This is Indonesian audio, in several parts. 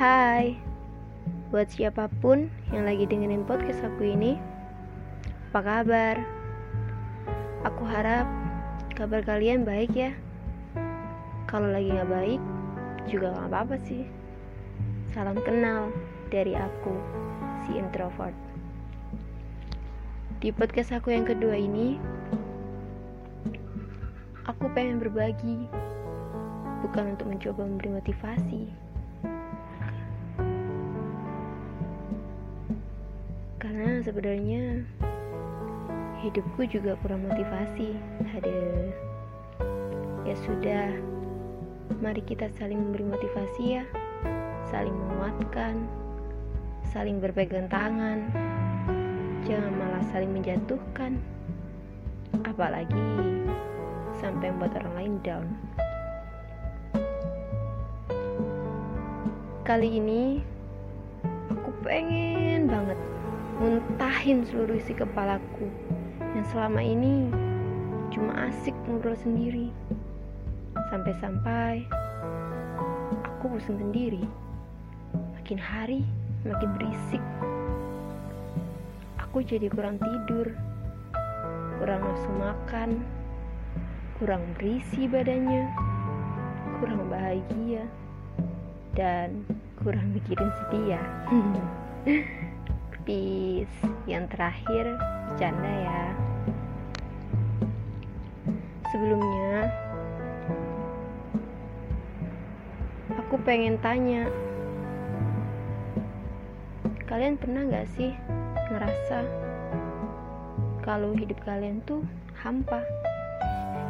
Hai, buat siapa pun yang lagi dengerin podcast aku ini, apa kabar? Aku harap kabar kalian baik ya. Kalau lagi nggak baik, juga nggak apa-apa sih. Salam kenal dari aku, si introvert. Di podcast aku yang kedua ini, aku pengen berbagi, bukan untuk mencoba memberi motivasi. Karena sebenarnya hidupku juga kurang motivasi. Ada ya sudah, mari kita saling memberi motivasi ya, saling menguatkan, saling berpegang tangan, jangan malah saling menjatuhkan, apalagi sampai membuat orang lain down. Kali ini aku pengen banget muntahin seluruh isi kepalaku yang selama ini cuma asik ngobrol sendiri. Sampai-sampai aku bosan sendiri. Makin hari makin berisik. Aku jadi kurang tidur, kurang nafsu makan, kurang berisi badannya, kurang bahagia, dan kurang mikirin setia. Peace. Yang terakhir, bercanda ya. Sebelumnya, aku pengen tanya, kalian pernah gak sih ngerasa kalau hidup kalian tuh hampa?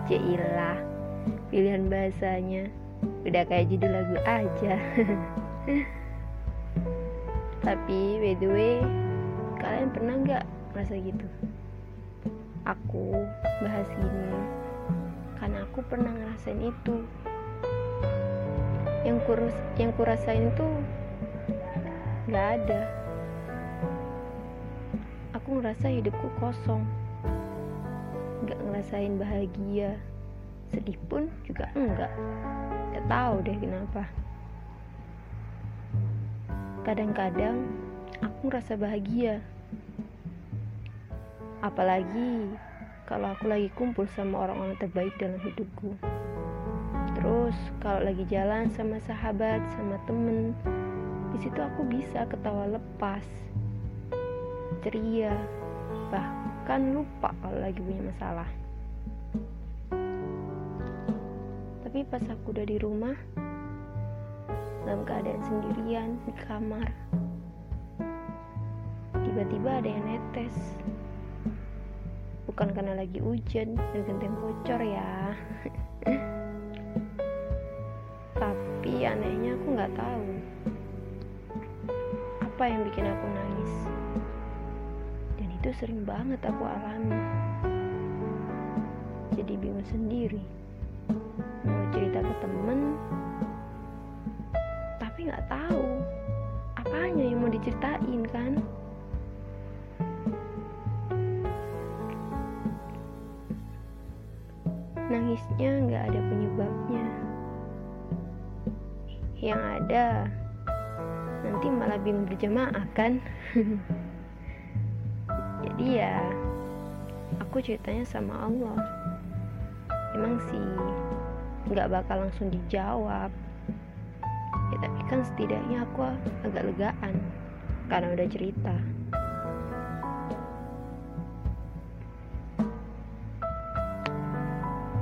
Jailah, pilihan bahasanya udah kayak judul lagu aja. Tapi by the way, kalian pernah nggak merasa gitu? Aku bahas gini karena aku pernah ngerasain itu. Yang kur yang kurasain itu nggak ada. Aku ngerasa hidupku kosong, nggak ngerasain bahagia, sedih pun juga enggak. Gak tahu deh kenapa. Kadang-kadang aku ngerasa bahagia. Apalagi kalau aku lagi kumpul sama orang-orang terbaik dalam hidupku. Terus kalau lagi jalan sama sahabat, sama temen, di situ aku bisa ketawa lepas, ceria, bahkan lupa kalau lagi punya masalah. Tapi pas aku udah di rumah, dalam keadaan sendirian di kamar. Tiba-tiba ada yang netes. Bukan karena lagi hujan dan genteng bocor ya. Tapi anehnya aku nggak tahu apa yang bikin aku nangis. Dan itu sering banget aku alami. Jadi bingung sendiri. Mau cerita ke temen, tapi nggak tahu apanya yang mau diceritain kan? Nangisnya nggak ada penyebabnya. Yang ada nanti malah bingung berjamaah kan? Jadi ya aku ceritanya sama Allah. Emang sih nggak bakal langsung dijawab ya tapi kan setidaknya aku agak legaan karena udah cerita.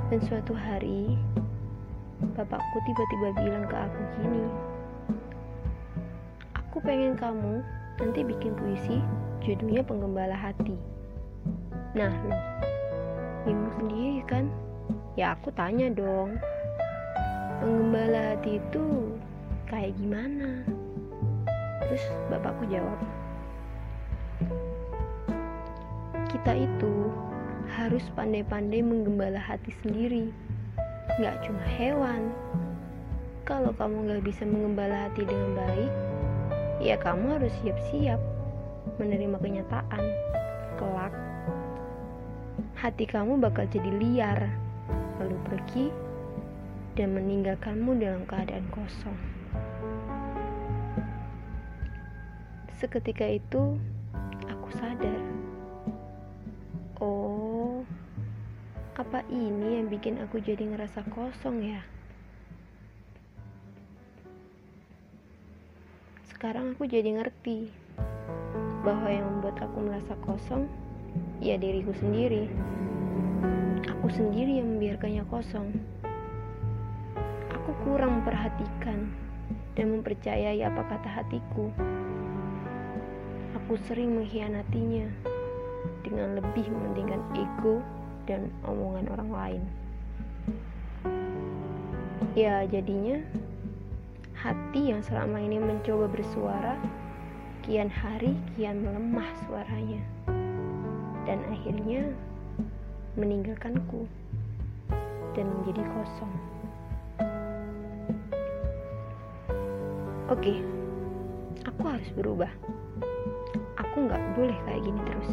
Dan suatu hari bapakku tiba-tiba bilang ke aku gini aku pengen kamu nanti bikin puisi judulnya penggembala hati. Nah lo bingung sendiri kan? Ya aku tanya dong penggembala hati itu kayak gimana? Terus bapakku jawab, kita itu harus pandai-pandai menggembala hati sendiri, nggak cuma hewan. Kalau kamu nggak bisa menggembala hati dengan baik, ya kamu harus siap-siap menerima kenyataan. Kelak, hati kamu bakal jadi liar, lalu pergi dan meninggalkanmu dalam keadaan kosong. Seketika itu, aku sadar. Oh, apa ini yang bikin aku jadi ngerasa kosong ya? Sekarang aku jadi ngerti bahwa yang membuat aku merasa kosong ya diriku sendiri. Aku sendiri yang membiarkannya kosong. Aku kurang memperhatikan dan mempercayai apa kata hatiku. Aku sering mengkhianatinya dengan lebih mementingkan ego dan omongan orang lain. Ya, jadinya hati yang selama ini mencoba bersuara, kian hari kian melemah suaranya, dan akhirnya meninggalkanku dan menjadi kosong. Oke, aku harus berubah. Aku nggak boleh kayak gini terus.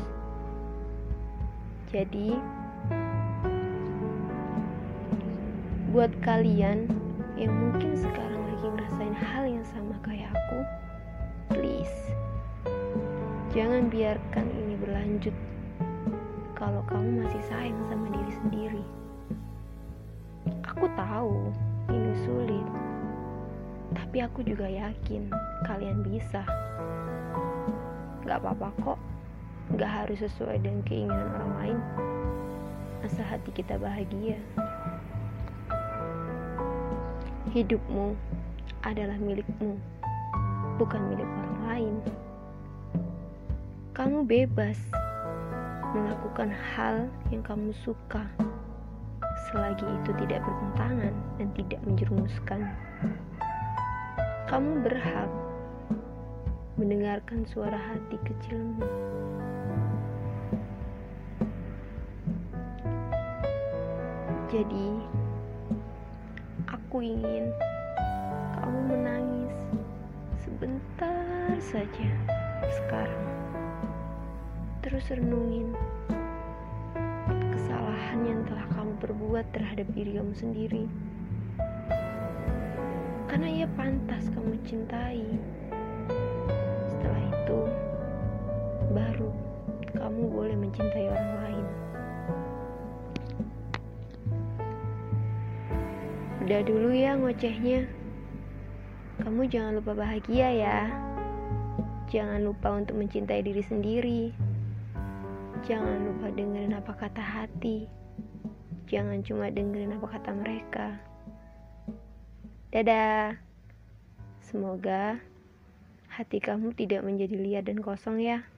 Jadi, buat kalian yang mungkin sekarang lagi ngerasain hal yang sama kayak aku, please jangan biarkan ini berlanjut. Kalau kamu masih sayang sama diri sendiri, aku tahu ini sulit, tapi aku juga yakin kalian bisa. Gak apa-apa kok, gak harus sesuai dengan keinginan orang lain, asal hati kita bahagia. Hidupmu adalah milikmu, bukan milik orang lain. Kamu bebas melakukan hal yang kamu suka, selagi itu tidak bertentangan dan tidak menjerumuskan. Kamu berhak mendengarkan suara hati kecilmu. Jadi, aku ingin kamu menangis sebentar saja sekarang. Terus renungin kesalahan yang telah kamu perbuat terhadap diri kamu sendiri. Karena ia pantas kamu cintai. Itu, baru kamu boleh mencintai orang lain. Udah dulu ya ngocehnya. Kamu jangan lupa bahagia ya. Jangan lupa untuk mencintai diri sendiri. Jangan lupa dengerin apa kata hati. Jangan cuma dengerin apa kata mereka. Dadah. Semoga hati kamu tidak menjadi liar dan kosong ya.